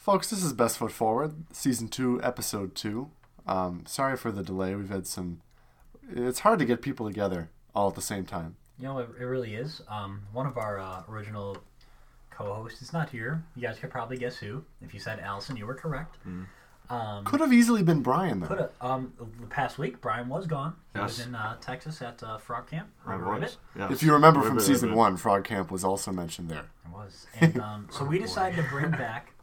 Folks, this is Best Foot Forward, Season 2, Episode 2. Um, sorry for the delay. We've had some. It's hard to get people together all at the same time. You know, it, it really is. Um, one of our uh, original co-hosts is not here. You guys could probably guess who. If you said Allison, you were correct. Um, Could have easily been Brian, though. could have. Um, the past week, Brian was gone. He was in uh, Texas at uh, Frog Camp. I River Yes. If you remember from Season ribbit. 1, Frog Camp was also mentioned there. It was. And um, so we decided to bring back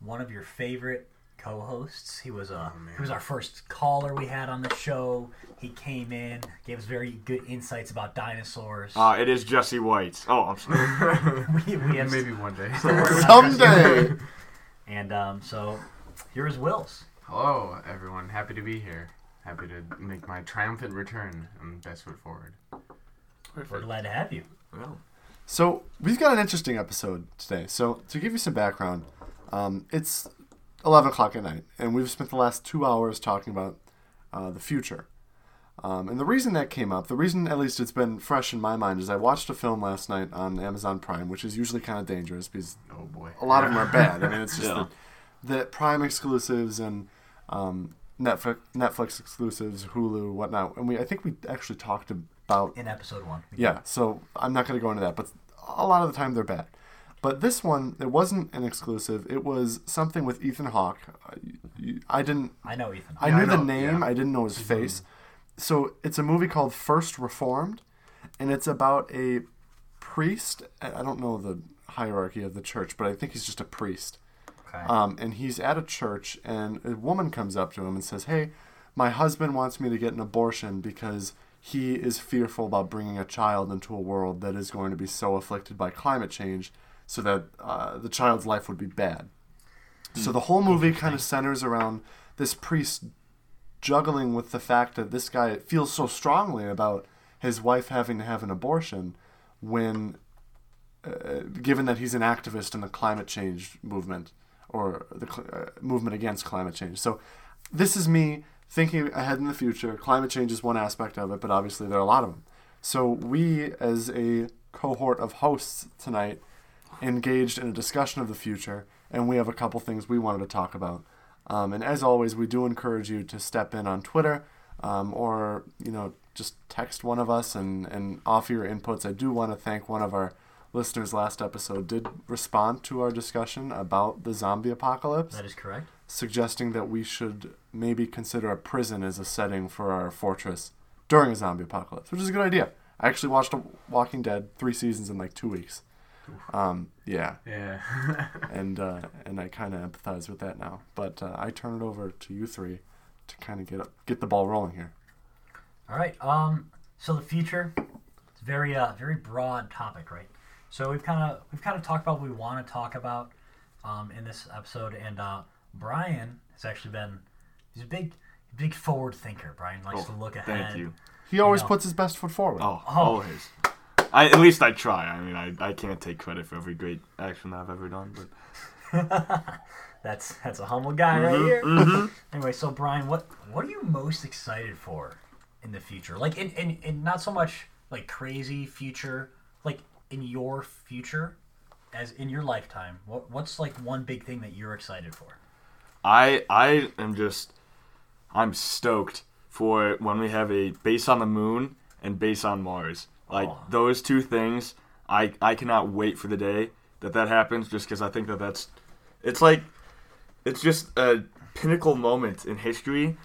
one of your favorite co-hosts. He was uh, he was our first caller we had on the show. He came in, gave us very good insights about dinosaurs. Uh, it is Jesse White. Oh, I'm sorry. we, we have Maybe one day. Someday! And um, so here is Will's. Hello, everyone. Happy to be here. Happy to make my triumphant return on Best Foot Forward. We're glad to have you. well, So we've got an interesting episode today. So to give you some background, um, it's eleven o'clock at night, and we've spent the last two hours talking about uh, the future. Um, and the reason that came up, the reason at least it's been fresh in my mind, is I watched a film last night on Amazon Prime, which is usually kind of dangerous because Oh boy. a lot of them are bad. I mean, it's just Yeah. the, the Prime exclusives and um, Netflix, Netflix exclusives, Hulu, whatnot. And we, I think we actually talked about In episode one. yeah, so I'm not going to go into that, but a lot of the time they're bad. But this one, it wasn't an exclusive. It was something with Ethan Hawke. Uh, you- I didn't. I know Ethan. I Yeah, I knew the name. yeah. I didn't know his face. So it's a movie called First Reformed, and it's about a priest. I I don't know the hierarchy of the church, but I think he's just a priest. Okay. Um, and he's at a church, and a woman comes up to him and says, "Hey, my husband wants me to get an abortion because he is fearful about bringing a child into a world that is going to be so afflicted by climate change, so that uh, the child's life would be bad." So the whole movie kind of centers around this priest juggling with the fact that this guy feels so strongly about his wife having to have an abortion when uh, given that he's an activist in the climate change movement or the cl- uh, movement against climate change. So this is me thinking ahead in the future. Climate change is one aspect of it, but obviously there are a lot of them. So we, as a cohort of hosts tonight, engaged in a discussion of the future, and we have a couple things we wanted to talk about. Um, and as always, we do encourage you to step in on Twitter um, or you know just text one of us and, and offer your inputs. I do want to thank one of our listeners last episode did respond to our discussion about the zombie apocalypse, that is correct. suggesting that we should maybe consider a prison as a setting for our fortress during a zombie apocalypse, which is a good idea. I actually watched a Walking Dead three seasons in like two weeks. Um, yeah, Yeah. and uh, and I kind of empathize with that now. But uh, I turn it over to you three to kind of get up, get the ball rolling here. All right. Um. So the future, it's very uh very broad topic, right? So we've kind of we've kind of talked about what we want to talk about, um, in this episode, and uh, Brian has actually been he's a big big forward thinker. Brian likes to look ahead. Oh, thank you. He always know. puts his best foot forward. Oh, Oh. always. I, at least I try. I mean, I, I can't take credit for every great action I've ever done, but That's that's a humble guy right mm-hmm, here. Mm-hmm. Anyway, so Brian, what what are you most excited for in the future? Like in, in, in not so much like crazy future, like in your future, as in your lifetime. What what's like one big thing that you're excited for? I I am just I'm stoked for when we have a base on the moon and base on Mars. Like Oh. those two things, I I cannot wait for the day that that happens. Just because I think that that's it's like it's just a pinnacle moment in history,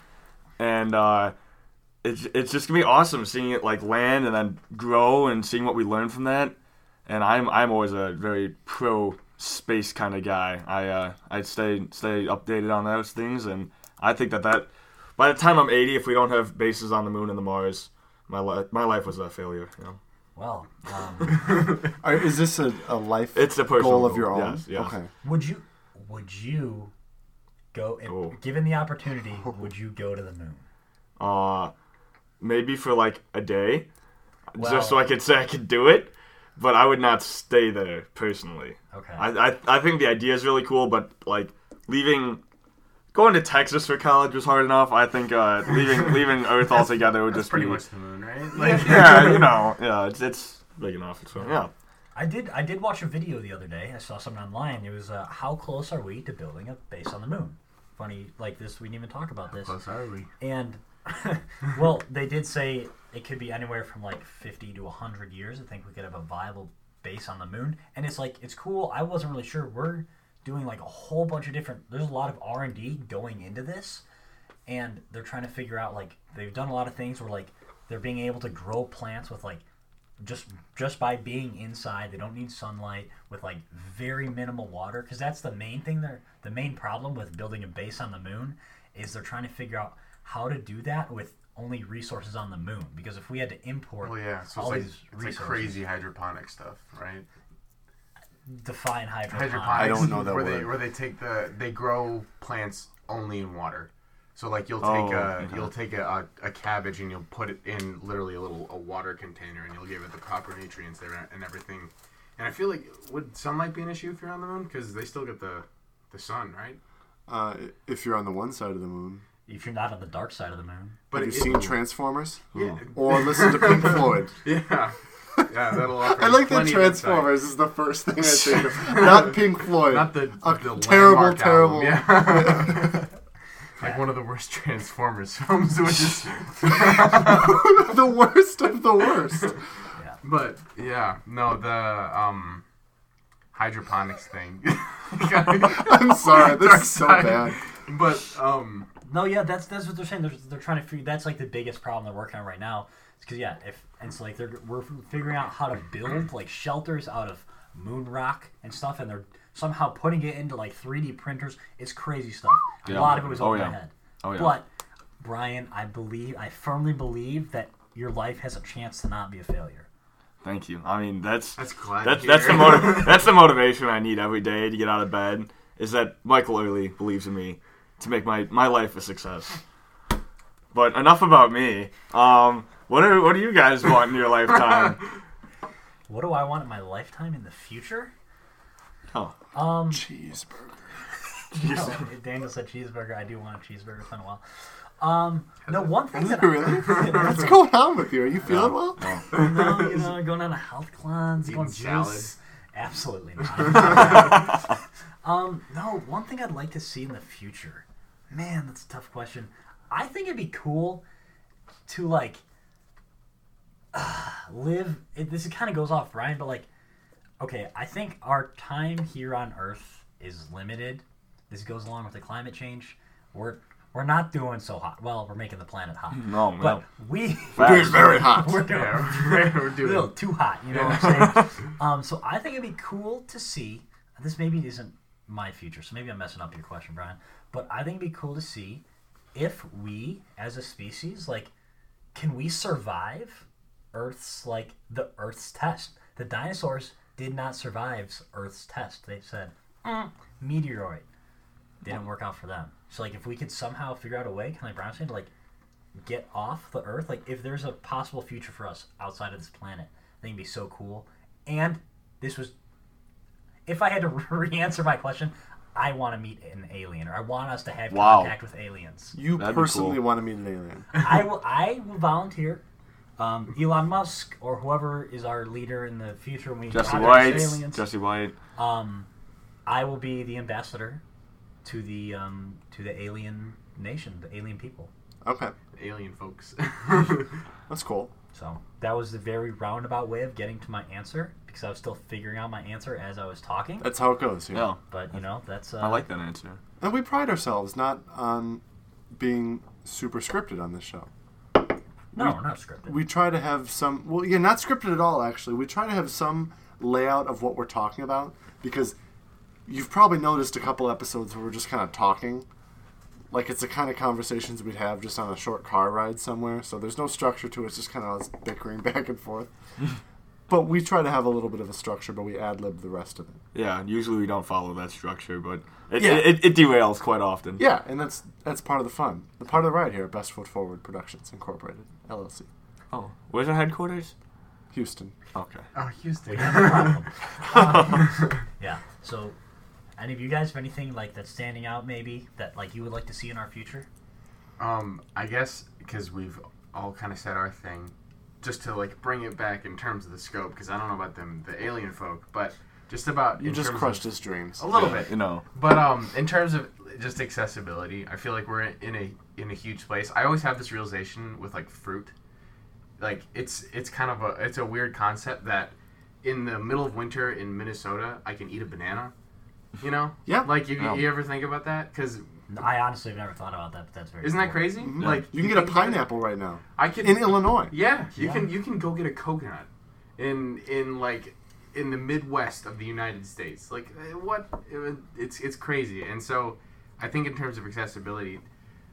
and uh, it's it's just gonna be awesome seeing it like land and then grow and seeing what we learn from that. And I'm I'm always a very pro space kind of guy. I uh, I stay stay updated on those things, and I think that that by the time I'm 80, if we don't have bases on the moon and the Mars, my li- my life was a failure. You know? Well, um, is this a, a life It's a personal goal of goal, your own? yes, yes. Okay. would you would you go if, Oh. given the opportunity? Would you go to the moon? Uh, maybe for like a day, Well- just so I could say I could do it. But I would not stay there personally. Okay. I, I I think the idea is really cool, but like leaving, going to Texas for college was hard enough. I think uh, leaving leaving Earth altogether would That's just pretty be much the moon, right? Like, yeah, you know, yeah, it's it's big enough. So yeah, I did. I did watch a video the other day. I saw something online. It was uh, how close are we to building a base on the moon? Funny, like this. We didn't even talk about this. Close are we? And well, they did say it could be anywhere from like 50 to 100 years. I think we could have a viable base on the moon. And it's like it's cool. I wasn't really sure. We're doing like a whole bunch of different. There's a lot of R and D going into this, and they're trying to figure out like they've done a lot of things where like they're being able to grow plants with like just just by being inside they don't need sunlight with like very minimal water because that's the main thing there the main problem with building a base on the moon is they're trying to figure out how to do that with only resources on the moon because if we had to import Well, yeah. So all it's like, these it's like crazy hydroponic stuff, right? Define hydroponics Hydroponics. I don't know that where they word. where they take the they grow plants only in water. So like you'll take Oh, a okay. you'll take a, a, a cabbage and you'll put it in literally a little a water container and you'll give it the proper nutrients there and everything. And I feel like would sunlight be an issue if you're on the moon because they still get the the sun, right? Uh, if you're on the one side of the moon. if you're not on the dark side of the moon But Have you it- seen Transformers? Yeah, Or listen to Pink Floyd? yeah, yeah. That'll offer I like that plenty of. Transformers is the first thing I think of. Not Pink Floyd. Not the, A the terrible, terrible. album, Yeah. like one of the worst Transformers films, which is. the worst of the worst. Yeah. But yeah, no, the um, hydroponics thing. I'm sorry, this Dark is so side. bad. But um, no yeah that's that's what they're saying they're, they're trying to figure that's like the biggest problem they're working on right now because yeah if and it's like they're we're figuring out how to build like shelters out of moon rock and stuff and they're somehow putting it into like 3d printers it's crazy stuff a lot of it was Oh, over yeah. my head Oh yeah. But Brian, I believe, I firmly believe that your life has a chance to not be a failure. Thank you. I mean, that's that's glad. that's that's the hear. motiv- that's the motivation I need every day to get out of bed. Is that Michael Early believes in me to make my my life a success. But enough about me. Um, what are what do you guys want in your lifetime? What do I want in my lifetime in the future? Oh, Um, Cheeseburger. no, Daniel said cheeseburger. I do want a cheeseburger. It's been a while. Um, no, one thing that it really? What's going on with you? Are you feeling well? I, no, you know, going on a health cleanse, Eating going salad. juice. Absolutely not. um, no, one thing I'd like to see in the future. Man, that's a tough question. I think it'd be cool to like live. It, this kind of goes off Brian, but like, okay, I think our time here on Earth is limited. This goes along with the climate change. We're we're not doing so hot. Well, we're making the planet hot, no, but well, we facts. very hot. we're doing Yeah, we're, we're a little too hot. You know what I'm saying? um, so I think it'd be cool to see. This maybe isn't my future, so maybe I'm messing up your question, Brian. But I think it'd be cool to see if we, as a species, like, can we survive Earth's like the Earth's test? The dinosaurs did not survive Earth's test. They said "Mm, meteoroid didn't work out for them. So like, if we could somehow figure out a way, kind of like Brian said, to, like get off the Earth, like if there's a possible future for us outside of this planet, I think it'd be so cool. And this was, if I had to re-answer my question, I want to meet an alien, or I want us to have Wow. contact with aliens. You That'd personally cool. want to meet an alien. I will. I will volunteer. Um, Elon Musk or whoever is our leader in the future when we Jesse contact White, aliens. Jesse White. Um, I will be the ambassador to the um, to the alien nation, the alien people. Okay, Alien folks. that's cool. So that was the very roundabout way of getting to my answer because I was still figuring out my answer as I was talking. That's how it goes. Here. Yeah, But you know, that's uh, I like that answer. And we pride ourselves not on being super scripted on this show. No, we're not scripted. We try to have some, well, yeah, not scripted at all, actually. We try to have some layout of what we're talking about because you've probably noticed a couple episodes where we're just kind of talking. Like it's the kind of conversations we'd have just on a short car ride somewhere. So there's no structure to it. It's just kind of us bickering back and forth. But we try to have a little bit of a structure, but we ad lib the rest of it. Yeah, usually we don't follow that structure, but it, Yeah. it, it, it derails quite often. Yeah, and that's that's part of the fun. The part of the ride here at Best Foot Forward Productions Incorporated, LLC, Oh, where's our headquarters? Houston. Okay. oh, Houston. We have a problem. Um, yeah. So, any of you guys have anything like that's standing out, maybe that like you would like to see in our future? Um, I guess because we've all kind of said our thing. Just to like bring it back in terms of the scope, because I don't know about them, the alien folk, but just about You just crushed of, his dreams. a little bit. You know. But um, in terms of just accessibility, I feel like we're in a in a huge place. I always have this realization with like fruit, like it's it's kind of a it's a weird concept that in the middle of winter in Minnesota, I can eat a banana. You know? Yeah. Like, you, Yeah. you ever think about that? Because I honestly have never thought about that, but that's very. isn't that cool. crazy? Mhm. Like you can get a think about it. pineapple right now I can in Illinois. Yeah, you Yeah. can you can go get a coconut in in like in the Midwest of the United States. Like eh, what? It's it's crazy. And so I think in terms of accessibility,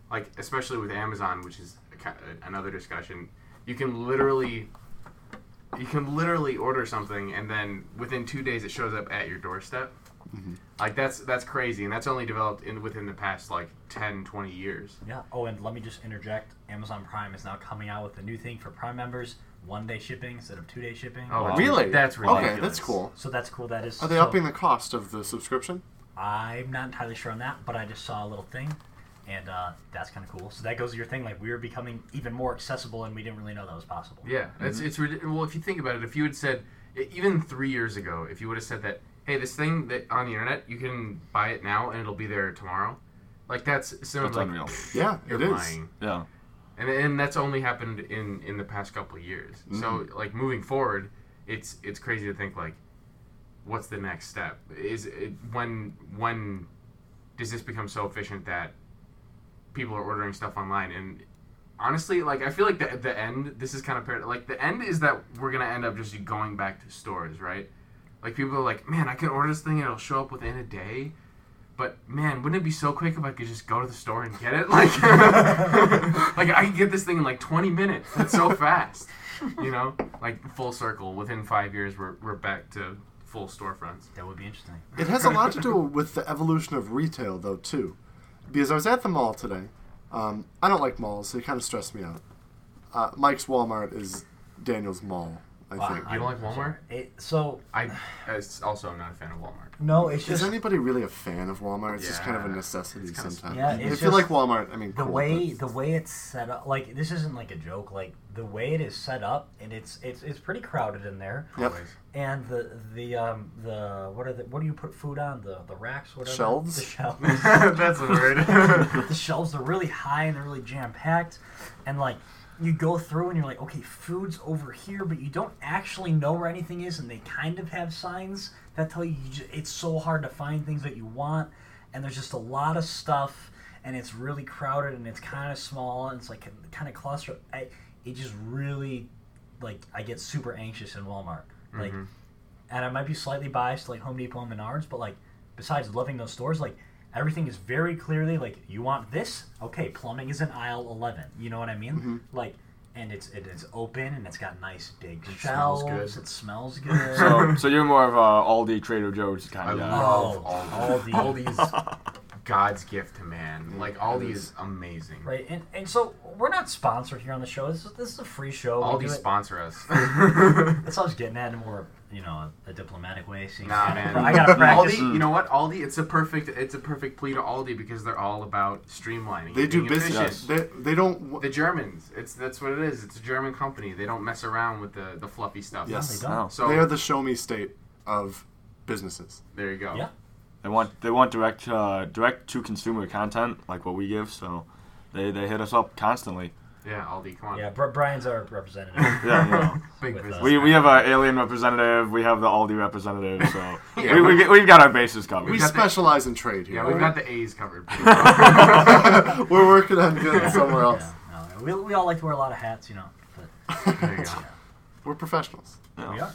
like especially with Amazon, which is a, another discussion, you can literally you can literally order something and then within 2 days it shows up at your doorstep. Like that's that's crazy and that's only developed in within the past like 10 20 years. Yeah. Oh, and let me just interject. Amazon Prime is now coming out with a new thing for Prime members: one day shipping instead of two day shipping. Oh, Wow. Really? That's Okay, that's cool. So that's cool. That is. Are they so- upping the cost of the subscription? I'm not entirely sure on that, but I just saw a little thing, and uh, that's kind of cool. So that goes to your thing. Like we were becoming even more accessible, and we didn't really know that was possible. Yeah, it's it's well. If you think about it, if you had said even three years ago, if you would have said that, hey, this thing that on the internet, you can buy it now and it'll be there tomorrow, like that's sort of That's like unreal. Yeah, you're it is. lying. Yeah. And and that's only happened in in the past couple of years. Mm-hmm. So like moving forward, it's it's crazy to think like, what's the next step? Is it when when does this become so efficient that people are ordering stuff online and honestly like i feel like the, the end this is kind of par- like the end is that we're gonna end up just going back to stores right like people are like man i can order this thing and it'll show up within a day but man wouldn't it be so quick if i could just go to the store and get it like like i could get this thing in like 20 minutes it's so fast you know like full circle within five years we're, we're back to full storefronts That would be interesting. It has a lot to do with the evolution of retail, though, too. Because I was at the mall today. Um, I don't like malls; they kind of stress me out. Uh, Mike's Walmart is Daniel's mall, I Wow, think. You don't like Walmart? It, so I as also am not a fan of Walmart. no, it's just Is just anybody really a fan of Walmart? It's just kind of a Yeah, necessity it's kinda- sometimes. Yeah, if it's you like Walmart, I mean, the cool, way but- the way it's set up. Like this isn't like a joke. Like the way it is set up, and it's it's it's pretty crowded in there. Yep. Always. And the the um the what are the what do you put food on the the racks whatever Shelves? the shelves That's a word. the shelves are really high and they're really jam packed, and like you go through and you're like, okay, food's over here, but you don't actually know where anything is, and they kind of have signs that tell you, you ju- it's so hard to find things that you want, and there's just a lot of stuff, and it's really crowded and it's kind of small and it's like kind of cluster. I, it just really, like, I get super anxious in Walmart, like, mm-hmm. and I might be slightly biased to like Home Depot and Menards, but like, besides loving those stores, like everything is very clearly like you want this okay plumbing is in aisle 11 you know what i mean Mm-hmm. like and it's it is open and it's got nice big It shelves smells good. it smells good So, so you're more of a Aldi, Trader Joe's kind I of guy. love Oh, Aldi. Aldi. Aldi's God's gift to man. Like Aldi is. is amazing. right and, and so we're not sponsored here on the show this is, this is a free show We Aldi do it- sponsor us. that's what i was getting at in a more you know a, diplomatic way seeing- nah, man. i gotta practice Aldi, you know what? Aldi, it's a perfect, it's a perfect plea to Aldi because they're all about streamlining. they do being business. They they don't. The Germans, it's that's what it is. It's a German company. They don't mess around with the the fluffy stuff. Yes. they don't. Oh. So They are the show me state of businesses. there you go. Yeah. They want they want direct uh, direct to consumer content like what we give, so they, they hit us up constantly. Yeah, Aldi, come on. yeah Bri- brian's our representative Yeah, you know. Big With, uh, we, we have an alien representative, we have the Aldi representative, so we, we, get- we've got our bases covered. We got the- specialize in trade here. yeah, we've got the A's covered. We're working on getting somewhere else. yeah, no, we, we all like to wear a lot of hats you know but there you go. We're professionals. Yeah. we are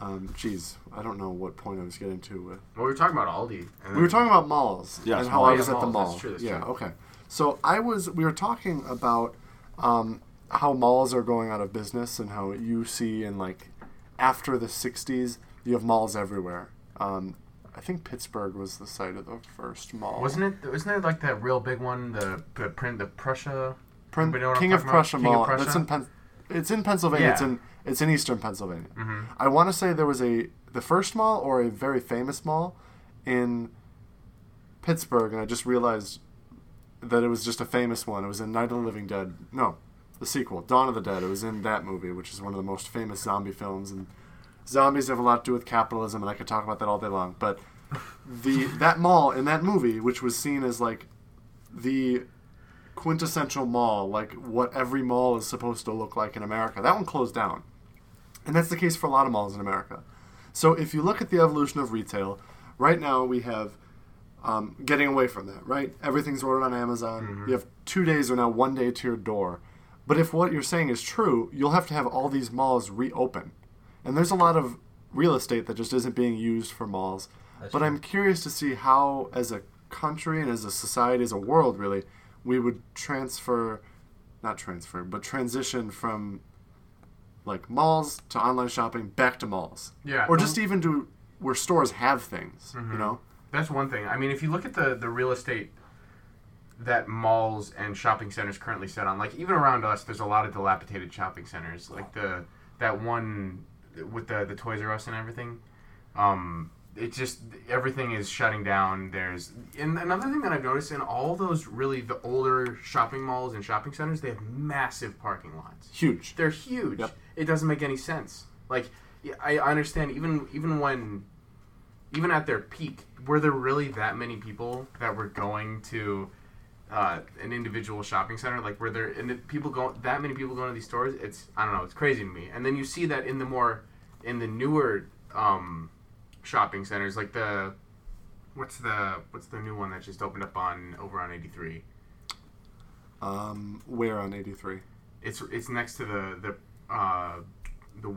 Um, geez, I don't know what point I was getting to with. Well, we were talking about Aldi. And We were talking about malls Yes, and how. I was at the mall. That's true, that's yeah, true. okay. So I was. We were talking about um, how malls are going out of business and how you see in like after the '60s you have malls everywhere. Um, I think Pittsburgh was the site of the first mall. Wasn't it? Wasn't there like that real big one? The the print the Prussia. Prin- Anybody know what I'm King of? Prussia King of Mall. Prussia? That's in Pen- It's in Pennsylvania. Yeah. It's in it's in eastern Pennsylvania. Mhm. I want to say there was a the first mall or a very famous mall in Pittsburgh, and I just realized that it was just a famous one. It was in Night of the Living Dead. No, the sequel, Dawn of the Dead. It was in that movie, which is one of the most famous zombie films. And zombies have a lot to do with capitalism, and I could talk about that all day long. But the that mall in that movie, which was seen as like the quintessential mall, like what every mall is supposed to look like in America, that one closed down. And that's the case for a lot of malls in America. So if you look at the evolution of retail, right now we have um, getting away from that, right? Everything's ordered on Amazon. You have two days or now one day to your door. But if what you're saying is true, you'll have to have all these malls reopen. And there's a lot of real estate that just isn't being used for malls. That's but true. I'm curious to see how, as a country and as a society, as a world, really, we would transfer, not transfer, but transition from like malls to online shopping back to malls. Yeah. Or just even to where stores have things, you know? That's one thing. I mean, if you look at the the real estate that malls and shopping centers currently set on, like even around us, there's a lot of dilapidated shopping centers. Like the that one with the the Toys R Us and everything. Um, it just everything is shutting down. There's and another thing that I've noticed in all those really the older shopping malls and shopping centers, they have massive parking lots. Huge. They're huge. Yep. It doesn't make any sense. Like I I understand even even when even at their peak, were there really that many people that were going to uh, an individual shopping center? Like were there and the people go that many people going to these stores? It's I don't know. It's crazy to me. And then you see that in the more in the newer um, shopping centers, like the what's the what's the new one that just opened up on over on eighty three. Um, where on 83? It's it's next to the the uh, the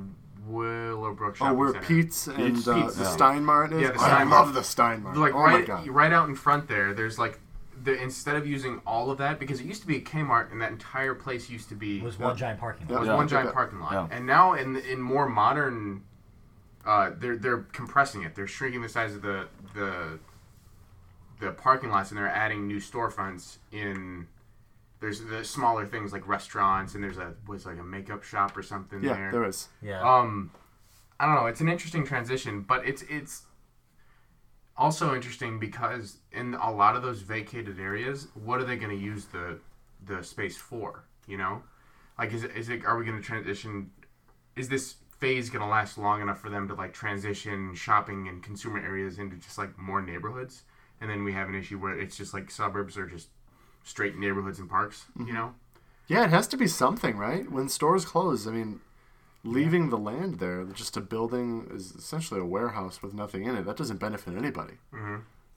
Willowbrook Oh, shopping where center. Pete's and Pete's- uh, Pete's, the yeah. Steinmart is? Yeah, the I Steinmart. love the Steinmart. like oh my right god. right out in front there there's like the instead of using all of that because it used to be a Kmart and that entire place used to be It was Yeah. one giant parking Yeah. lot. was Yeah. one giant parking lot Yeah. and now in in more modern uh, they're they're compressing it they're shrinking the size of the the the parking lots and they're adding new storefronts in there's the smaller things like restaurants and there's a was like a makeup shop or something yeah, there there is. Yeah. um, I don't know. It's an interesting transition, but it's it's also interesting because in a lot of those vacated areas, what are they going to use the the space for? You know, like is it, is it are we going to transition? Is this phase going to last long enough for them to like transition shopping and consumer areas into just like more neighborhoods, and then we have an issue where it's just like suburbs are just straight neighborhoods and parks? You know. Yeah, it has to be something, right? When stores close, I mean, leaving the land there, just a building is essentially a warehouse with nothing in it. That doesn't benefit anybody.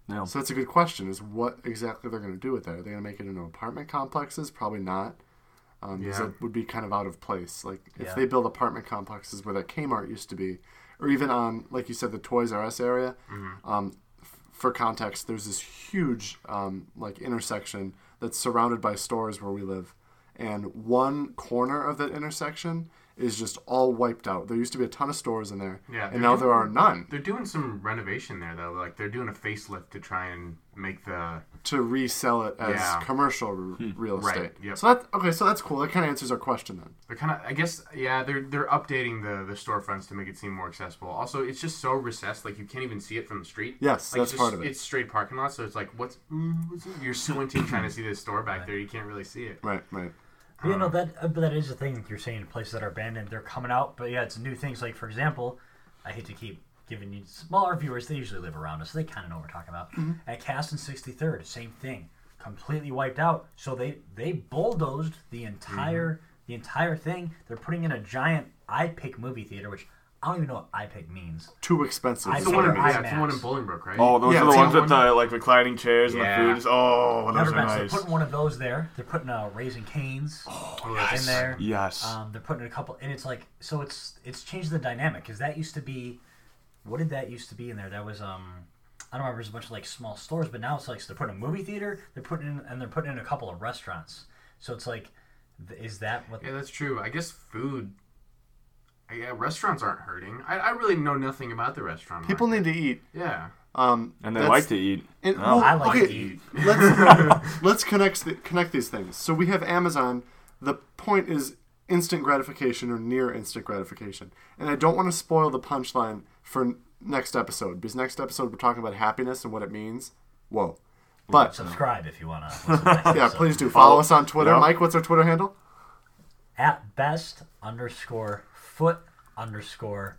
No. So that's a good question: is what exactly they're going to do with that? Are they going to make it into apartment complexes? Probably not. Um, because Yeah. it would be kind of out of place. Like if Yeah. they build apartment complexes where that Kmart used to be, or even on, like you said, the Toys R Us area. Um, f- for context, there's this huge um, like intersection that's surrounded by stores where we live, and one corner of that intersection is just all wiped out. There used to be a ton of stores in there, Yeah, and they're now there are none. They're doing some renovation there though. Like they're doing a facelift to try and make the to resell it as Yeah. commercial r- real Right, estate. yep. So that okay, so that's cool. That kind of answers our question then. they're kind of I guess yeah they're they're updating the the storefronts to make it seem more accessible. Also, it's just so recessed like you can't even see it from the street. Yes, Like, that's it's part of it. It's straight parking lot, so it's like what's, mm, what's it? you're squinting trying to see the store back there. You can't really see it. Right, right. You um, know that, uh, that is the thing you're saying. Places that are abandoned, they're coming out. But yeah, it's new things. Like for example, I hate to keep giving you smaller viewers. They usually live around us. So they kind of know what we're talking about. Mm-hmm. At Cass and 63rd, same thing. Completely wiped out. So they they bulldozed the entire mm-hmm. the entire thing. They're putting in a giant iPic movie theater, which I don't even know what iPic means. Too expensive. It's the one, in, means. yeah, it's the one in Bolingbrook, right? Oh, those Yeah, are the it's ones the with one- the like reclining chairs and the food. Oh, those Never are been. So nice. they're putting one of those there. They're putting uh, Raising Cane's in there. Yes. Um, they're putting a couple, and it's like so. It's it's changed the dynamic because that used to be, what did that used to be in there? That was um, I don't remember. It was a bunch of like small stores, but now it's like so they're putting a movie theater. They're putting in and they're putting in a couple of restaurants. So it's like, th- is that what? Yeah, that's true. I guess food. Yeah, restaurants aren't hurting. I, I really know nothing about the restaurant. People market. need to eat. Yeah. Um, and they like to eat. And, Oh. well, I like okay, to eat. let's let's connect the, connect these things. So we have Amazon. The point is instant gratification or near instant gratification, and I don't want to spoil the punchline for n- next episode because next episode we're talking about happiness and what it means. Whoa, but Subscribe if you want to. yeah, please do follow us on Twitter. Yep. Mike, what's our Twitter handle? at best underscore foot underscore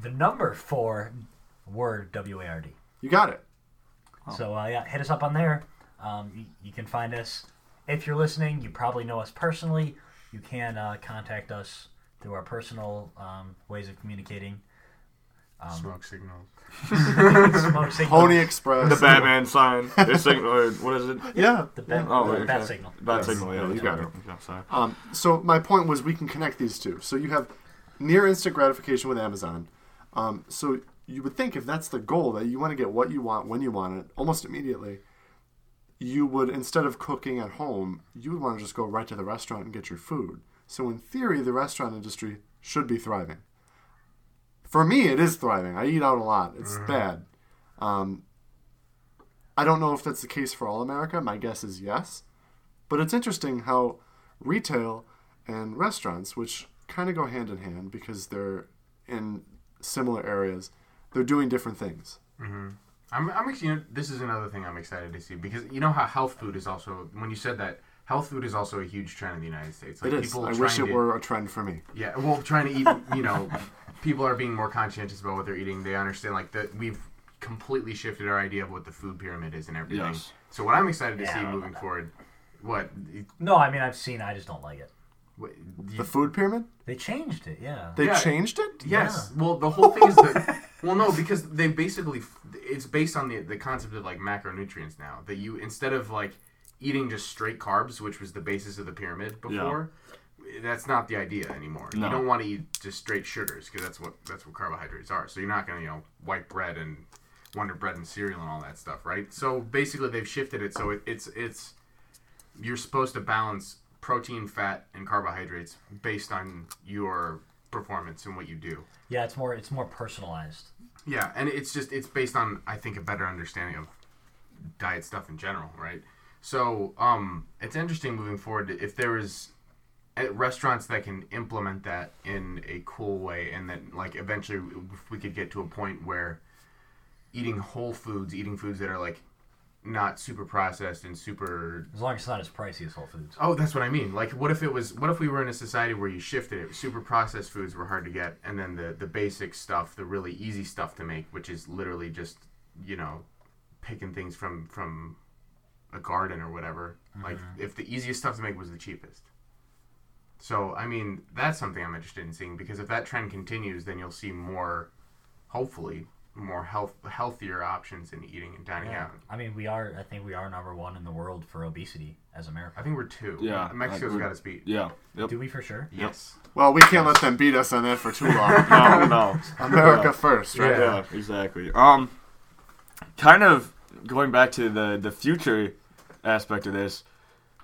the number four word W A R D. You got it. So uh, yeah, hit us up on there. Um, you, you can find us if you're listening. You probably know us personally. You can uh, contact us through our personal um, ways of communicating. Smoke signals. Smoke signal. Pony Express. The Batman sign. The signal. Or what is it? Yeah. The bat, Oh, the okay. bat signal. Bat Yes. signal. Yeah, Yeah, you got it. Yeah, sorry. Um, so my point was we can connect these two. So you have near instant gratification with Amazon. Um, so you would think if that's the goal that you want to get what you want when you want it almost immediately, you would instead of cooking at home, you would want to just go right to the restaurant and get your food. So in theory, the restaurant industry should be thriving. For me, it is thriving. I eat out a lot. It's bad. Um, I don't know if that's the case for all America. My guess is yes. But it's interesting how retail and restaurants, which kind of go hand in hand because they're in similar areas, they're doing different things. Mm-hmm. I'm, I'm ex- you know, this is another thing I'm excited to see because you know how health food is also when you said that health food is also a huge trend in the United States. Like It is. people I wish it to, were a trend for me. Yeah, well, trying to eat, you know, people are being more conscientious about what they're eating. They understand like that we've completely shifted our idea of what the food pyramid is and everything. Yes. So what I'm excited to Yeah, see moving forward, what, No, I mean I've seen. I just don't like it. What The food pyramid? They changed it. Yeah. They Yeah. changed it? Yes. Well, the whole thing is that. Well, no, because they basically it's based on the the concept of like macronutrients now. That you instead of like eating just straight carbs, which was the basis of the pyramid before, that's not the idea anymore. No. You don't want to eat just straight sugars because that's what that's what carbohydrates are. So you're not going to you know white bread and Wonder Bread and cereal and all that stuff, right? So basically, they've shifted it so it, it's it's you're supposed to balance protein, fat, and carbohydrates based on your performance and what you do. Yeah, it's more. It's more personalized. Yeah, and it's just it's based on I think a better understanding of diet stuff in general, right? So, um, it's interesting moving forward if there is uh, restaurants that can implement that in a cool way, and then like eventually we could get to a point where eating whole foods, eating foods that are like not super processed and super As long as it's not as pricey as Whole Foods. Oh, that's what I mean. Like, what if it was? What if we were in a society where you shifted it? Super processed foods were hard to get, and then the the basic stuff, the really easy stuff to make, which is literally just you know picking things from from a garden or whatever. Like, mm-hmm. if the easiest stuff to make was the cheapest. So, I mean, that's something I'm interested in seeing because if that trend continues, then you'll see more, hopefully, more health healthier options in eating and dining out. I mean, we are. I think we are number one in the world for obesity as America. I think we're two. Yeah, Mexico's got its beat. Yeah. Yep. Do we for sure? Yes. Well, we can't let them beat us on that for too long. No, no. America first, right? Yeah, exactly. Um, kind of going back to the the future aspect of this.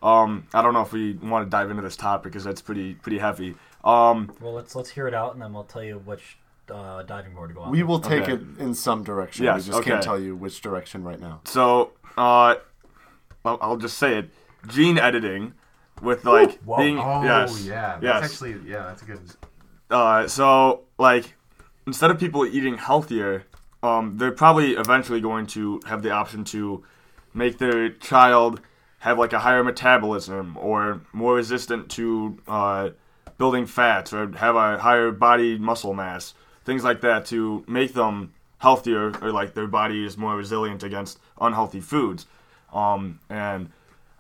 Um, I don't know if we want to dive into this topic because that's pretty pretty heavy. Um, Well, let's let's hear it out, and then we'll tell you which uh, diving board to go on. We will take Okay. it in some direction. Yes, we just can't tell you which direction right now. so uh, I'll, I'll just say it: gene editing with like Whoa. being Oh yes, yeah, that's yes. actually yeah, that's a good. Uh, so like instead of people eating healthier, um, they're probably eventually going to have the option to make their child have like a higher metabolism or more resistant to uh, building fats or have a higher body muscle mass, things like that to make them healthier or like their body is more resilient against unhealthy foods. Um, and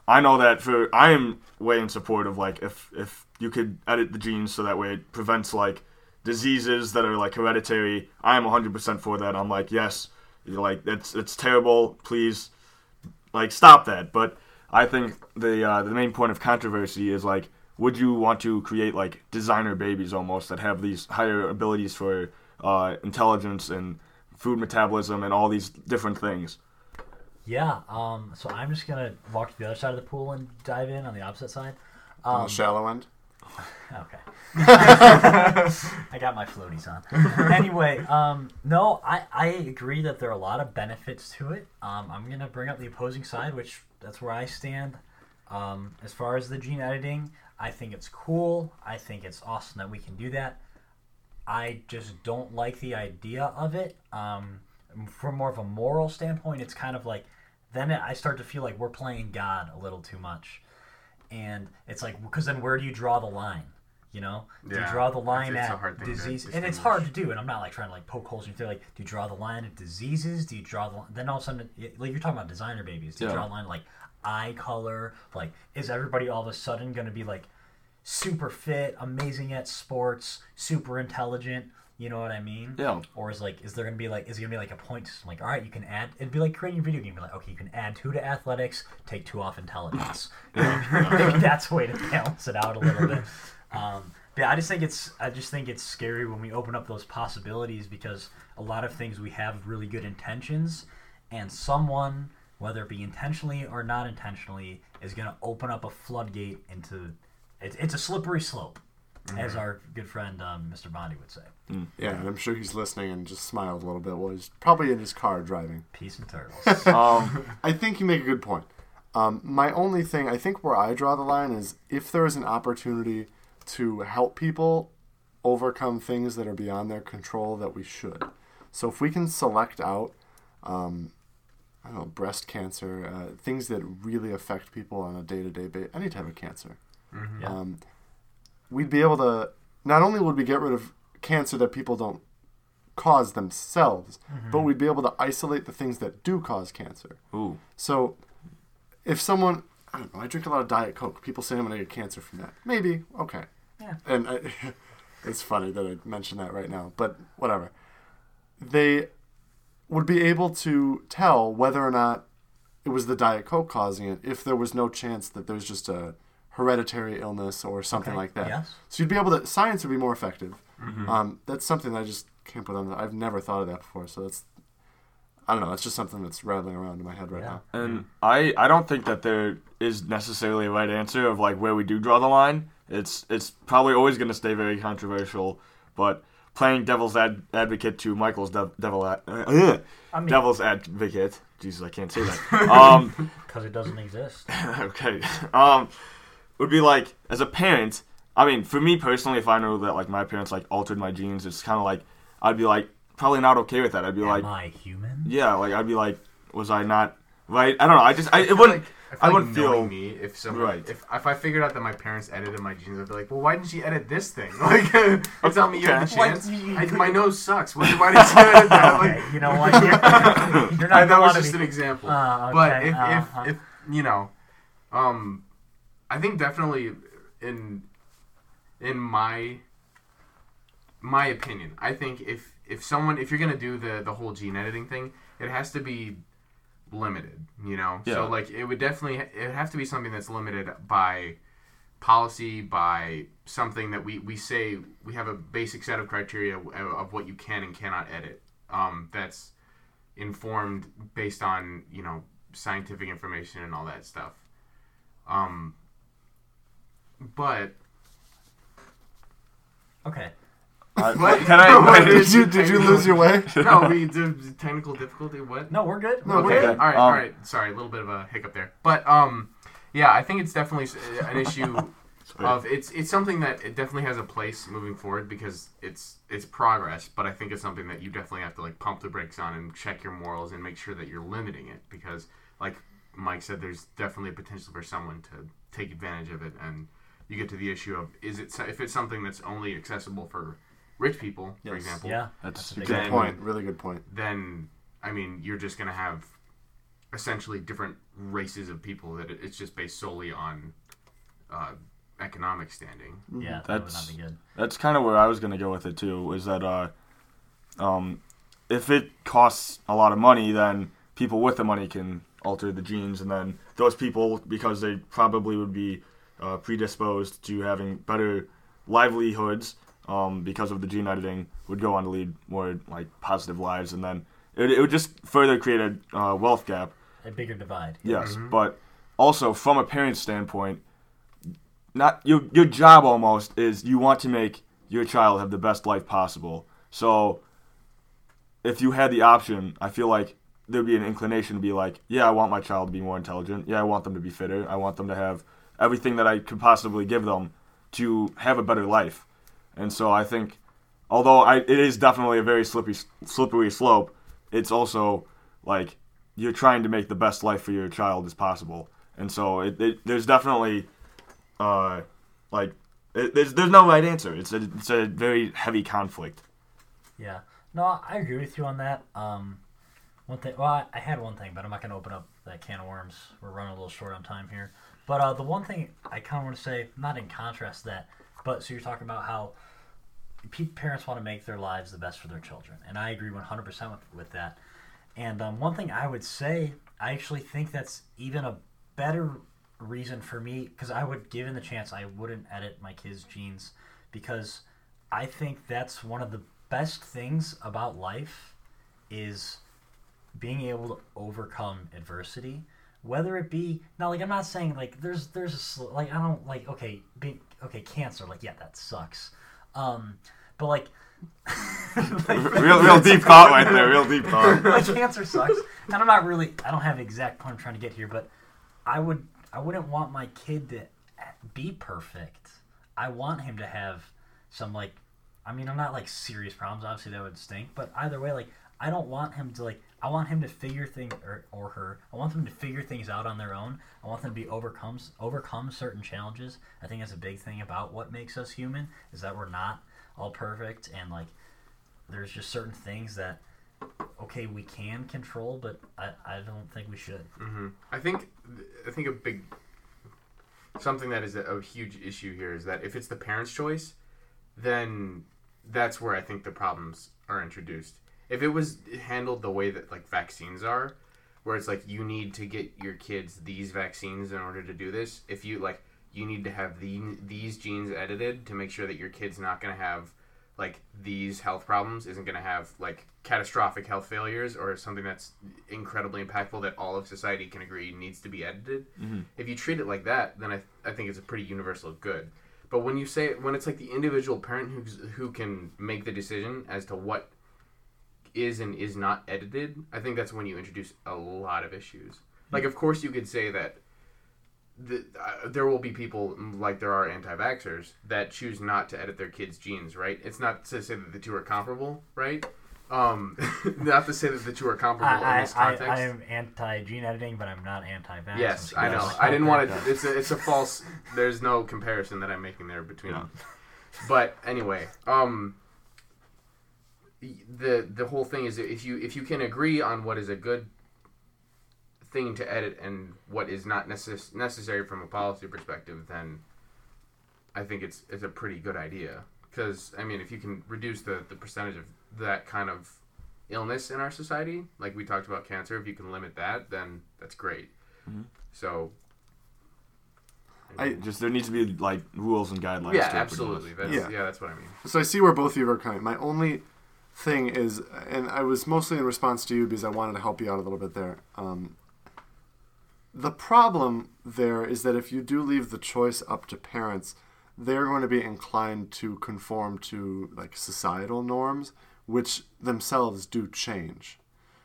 I know that for I am way in support of like if if you could edit the genes so that way it prevents like diseases that are like hereditary. I am 100% for that. I'm like yes, like it's it's terrible. Please like stop that. But I think the uh, the main point of controversy is like would you want to create like designer babies almost that have these higher abilities for uh, intelligence and food metabolism and all these different things? Yeah. Um. So I'm just gonna walk to the other side of the pool and dive in on the opposite side. On Um, the shallow end. Okay. I got my floaties on. anyway, um, no, I, I agree that there are a lot of benefits to it. Um, I'm gonna bring up the opposing side, which that's where I stand. Um, as far as the gene editing, I think it's cool. I think it's awesome that we can do that. I just don't like the idea of it. Um, from more of a moral standpoint, it's kind of like then I start to feel like we're playing God a little too much, and it's like because then where do you draw the line? You know, do you draw the it's- 'n it's a at hard thing disease? And it's hard to do. And I'm not like trying to like poke holes in your theory. Like, do you draw the line at diseases? Do you draw the line? Then all of a sudden, like you're talking about designer babies. Do you Yeah. draw the line like eye color? Like, is everybody all of a sudden going to be like super fit, amazing at sports, super intelligent? You know what I mean? Yeah. Or is like, is there gonna be like, is it gonna be like a point system? Like, all right, you can add. It'd be like creating a video game. Be like, okay, you can add two to athletics, take two off intelligence. Maybe that's a way to balance it out a little bit. Um, yeah, I just think it's, I just think it's scary when we open up those possibilities because a lot of things we have really good intentions, and someone, whether it be intentionally or not intentionally, is gonna open up a floodgate into. It's, it's a slippery slope, as our good friend um, Mr. Bondi would say. Yeah, and I'm sure he's listening and just smiled a little bit while he's probably in his car driving. Peace and turtles. Um, I think you make a good point. Um, my only thing, I think where I draw the line is if there is an opportunity to help people overcome things that are beyond their control, that we should. So if we can select out, um, I don't know, breast cancer, uh, things that really affect people on a day to day basis, any type of cancer, Yeah. um, we'd be able to, not only would we get rid of cancer that people don't cause themselves, but we'd be able to isolate the things that do cause cancer. ooh. So, if someone, I don't know, I drink a lot of Diet Coke. People say I'm gonna get cancer from that. Maybe, okay. Yeah. And I, it's funny that I mentioned that right now, but whatever. They would be able to tell whether or not it was the Diet Coke causing it if there was no chance that there's just a hereditary illness or something Okay, like that. yes. So you'd be able to, science would be more effective. Um, that's something that I just can't put on. The, I've never thought of that before, so that's, I don't know, it's just something that's rattling around in my head right Yeah. now. And I, I don't think that there is necessarily a right answer of like where we do draw the line. It's it's probably always going to stay very controversial. But playing devil's ad- advocate to Michael's dev- devil ad- uh, I mean- devil's advocate. Jesus, I can't say that. um, Because it doesn't exist. okay. Um, would be like as a parent. I mean, for me personally, if I know that like my parents like altered my genes, it's kind of like I'd be like probably not okay with that. I'd be Am like, I human? yeah, like I'd be like, was I not right? I don't know. I just I, it feel wouldn't. like- I, I feel like wouldn't feel me if someone Right. if if I figured out that my parents edited my genes, I'd be like, well, why didn't you edit this thing? Like, you tell me you had the Okay. Why- chance. you- I, my nose sucks. Why, why did you edit that? Okay, you know what? You're, you're I, not that was just be- an example. Uh, But if, uh-huh. if if you know, um, I think definitely in in my my opinion, I think if if someone if you're gonna do the the whole gene editing thing, it has to be limited. You know, Yeah. so like it would definitely it would have to be something that's limited by policy by something that we, we say we have a basic set of criteria of, of what you can and cannot edit um, that's informed based on you know scientific information and all that stuff um, but okay. I, What? can I? What Did is- you did you lose your way? no we did technical difficulty what No, we're good. No, We're we're okay. good. all right Um, all right sorry a little bit of a hiccup there but um yeah i think it's definitely an issue of it's it's something that it definitely has a place moving forward because it's it's progress but i think it's something that you definitely have to like pump the brakes on and check your morals and make sure that you're limiting it because like mike said there's definitely a potential for someone to take advantage of it and you get to the issue of is it if it's something that's only accessible for rich people for example Yeah. That's a Good Then- point. Really good point. then I mean you're just gonna have essentially different races of people that it's just based solely on uh, economic standing. Yeah, that would That's- not be good. That's kind of where I was gonna go with it too. Is that uh, um, if it costs a lot of money, then people with the money can alter the genes, and then those people, because they probably would be uh, predisposed to having better livelihoods um, because of the gene editing, would go on to lead more like positive lives, and then it, it would just further create a uh, wealth gap. A bigger divide. Yes, but also from a parent's standpoint, not your your job almost is you want to make your child have the best life possible. So if you had the option, I feel like there'd be an inclination to be like, yeah, I want my child to be more intelligent. Yeah, I want them to be fitter. I want them to have everything that I could possibly give them to have a better life. And so I think although I it is definitely a very slippery slippery slope, it's also like you're trying to make the best life for your child as possible. And so it, it there's definitely uh like it, there's there's no right answer. It's a it's a very heavy conflict. Yeah. No, I agree with you on that. Um, one thing. Well, I, I had one thing, but I'm not going to open up that can of worms. We're running a little short on time here. But uh, the one thing I kind of want to say, not in contrast to that, but so you're talking about how parents want to make their lives the best for their children, and I agree 100% with, with that. And um, one thing I would say, I actually think that's even a better reason for me, because I would, given the chance, I wouldn't edit my kids' genes, because I think that's one of the best things about life is being able to overcome adversity whether it be now like i'm not saying like there's there's a like i don't like okay be, okay cancer like yeah that sucks um but like real real deep thought right there. Real deep thought. like cancer sucks and i'm not really i don't have exact point i'm trying to get here but i would i wouldn't want my kid to be perfect i want him to have some like i mean i'm not like serious problems obviously that would stink but either way like i don't want him to like i want him to figure things or, or her i want them to figure things out on their own i want them to be overcomes overcome certain challenges i think that's a big thing about what makes us human is that we're not all perfect and like there's just certain things that okay we can control but i, I don't think we should Mm-hmm. I think I think a big something that is a, a huge issue here is that if it's the parent's choice, then that's where I think the problems are introduced. If it was handled the way that like vaccines are, where it's like you need to get your kids these vaccines in order to do this, if you like you need to have the, these genes edited to make sure that your kid's not going to have like these health problems isn't going to have like catastrophic health failures or something that's incredibly impactful that all of society can agree needs to be edited. Mm-hmm. If you treat it like that then I, I think it's a pretty universal good. But when you say when it's like the individual parent who's, who can make the decision as to what is and is not edited i think that's when you introduce a lot of issues like of course you could say that the, uh, there will be people mm, like there are anti-vaxxers that choose not to edit their kids' genes, right? It's not to say that the two are comparable, right? Um, not to say that the two are comparable in I, this I, context. I, I am anti gene editing, but I'm not anti vax. yes, I know. I didn't want to. It's a, it's a false. There's no comparison that I'm making there between Yeah. them. But anyway, um, the the whole thing is if you if you can agree on what is a good thing to edit and what is not necess- necessary from a policy perspective, then I think it's it's a pretty good idea. Because I mean, if you can reduce the the percentage of that kind of illness in our society, like we talked about cancer, if you can limit that, then that's great. Mm-hmm. So. I- Just there needs to be like rules and guidelines. yeah, to it, absolutely. That's, Yeah. yeah. that's what I mean. So I see where both of you are coming. My only thing is, and I was mostly in response to you because I wanted to help you out a little bit there. Um, the problem there is that if you do leave the choice up to parents, they're going to be inclined to conform to like societal norms, which themselves do change.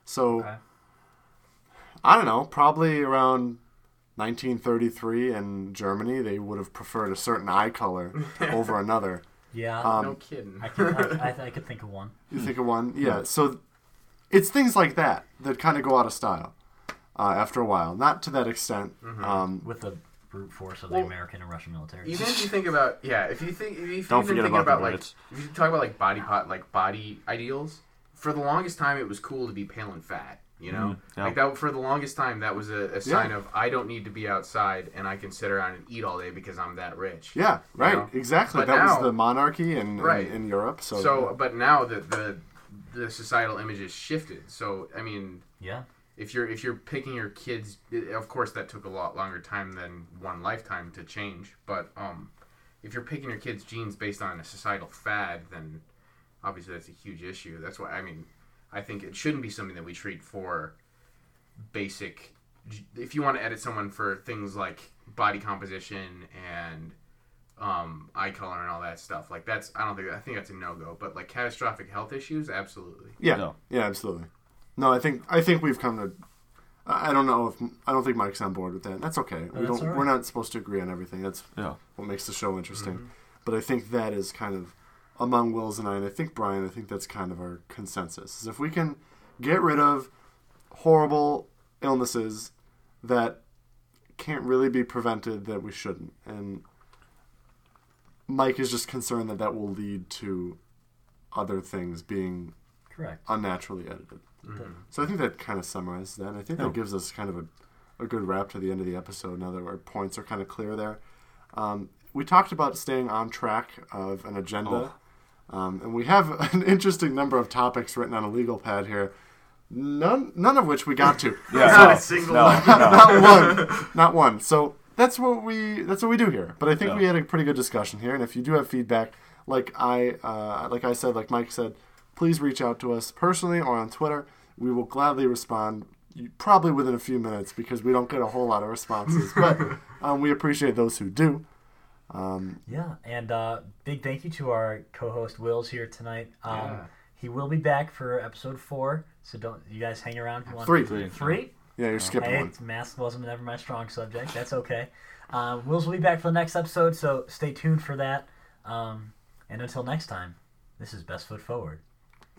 So Okay. I don't know, probably around 1933 in Germany, they would have preferred a certain eye color over another. Yeah, Um, no kidding. I, could, I, I, I could think of one. You think of one? Yeah. So it's things like that that kind of go out of style uh, after a while. Not to that extent. Um, with the brute force of Well, the American and Russian military. Even if you think about yeah, if you think if you Don't even think about about, like if you talk about like body pot like body ideals, for the longest time it was cool to be pale and fat. You know, Mhm, yeah. like that for the longest time that was a, a sign of I don't need to be outside and I can sit around and eat all day because I'm that rich. yeah. Right. know? Exactly. But that now- was the monarchy in, Right. in in Europe. So, So, but now the the the societal image is shifted. So I mean, yeah, if you're if you're picking your kids of course that took a lot longer time than one lifetime to change but um if you're picking your kids genes based on a societal fad then obviously that's a huge issue that's why i mean i think it shouldn't be something that we treat for basic if you want to edit someone for things like body composition and um, eye color and all that stuff like that's i don't think i think that's a no-go but like catastrophic health issues absolutely yeah. No. Yeah. Absolutely. No, I think I think we've come to. I I don't know if I don't think Mike's on board with that. That's okay. we that's don't. all right. We're not supposed to agree on everything. That's Yeah. what makes the show interesting. Mm-hmm. But I think that is kind of among Will's and I, and I think Brian, I think that's kind of our consensus. Is if we can get rid of horrible illnesses that can't really be prevented, that we shouldn't. And Mike is just concerned that that will lead to other things being Correct. unnaturally edited. Mm-hmm. So I think that kind of summarizes that. And I think Yeah. that gives us kind of a, a good wrap to the end of the episode now that our points are kind of clear there. Um, we talked about staying on track of an agenda. Um, and we have an interesting number of topics written on a legal pad here. None, none of which we got to. Yeah, Not no, a single no, one. no. not one, not one. So that's what we that's what we do here. But I think Yeah. we had a pretty good discussion here. And if you do have feedback, like I uh, like I said, like Mike said, please reach out to us personally or on Twitter. We will gladly respond. Probably within a few minutes because we don't get a whole lot of responses, but um, we appreciate those who do. Um, Yeah, and uh, big thank you to our co-host Wills here tonight. Um, Yeah. He will be back for episode four, so don't you guys hang around if you want. Three. Three. Three. yeah, you're skipping Hey, one. math wasn't ever my strong subject. That's okay. Um, Wills will be back for the next episode, so stay tuned for that. Um, and until next time, this is Best Foot Forward.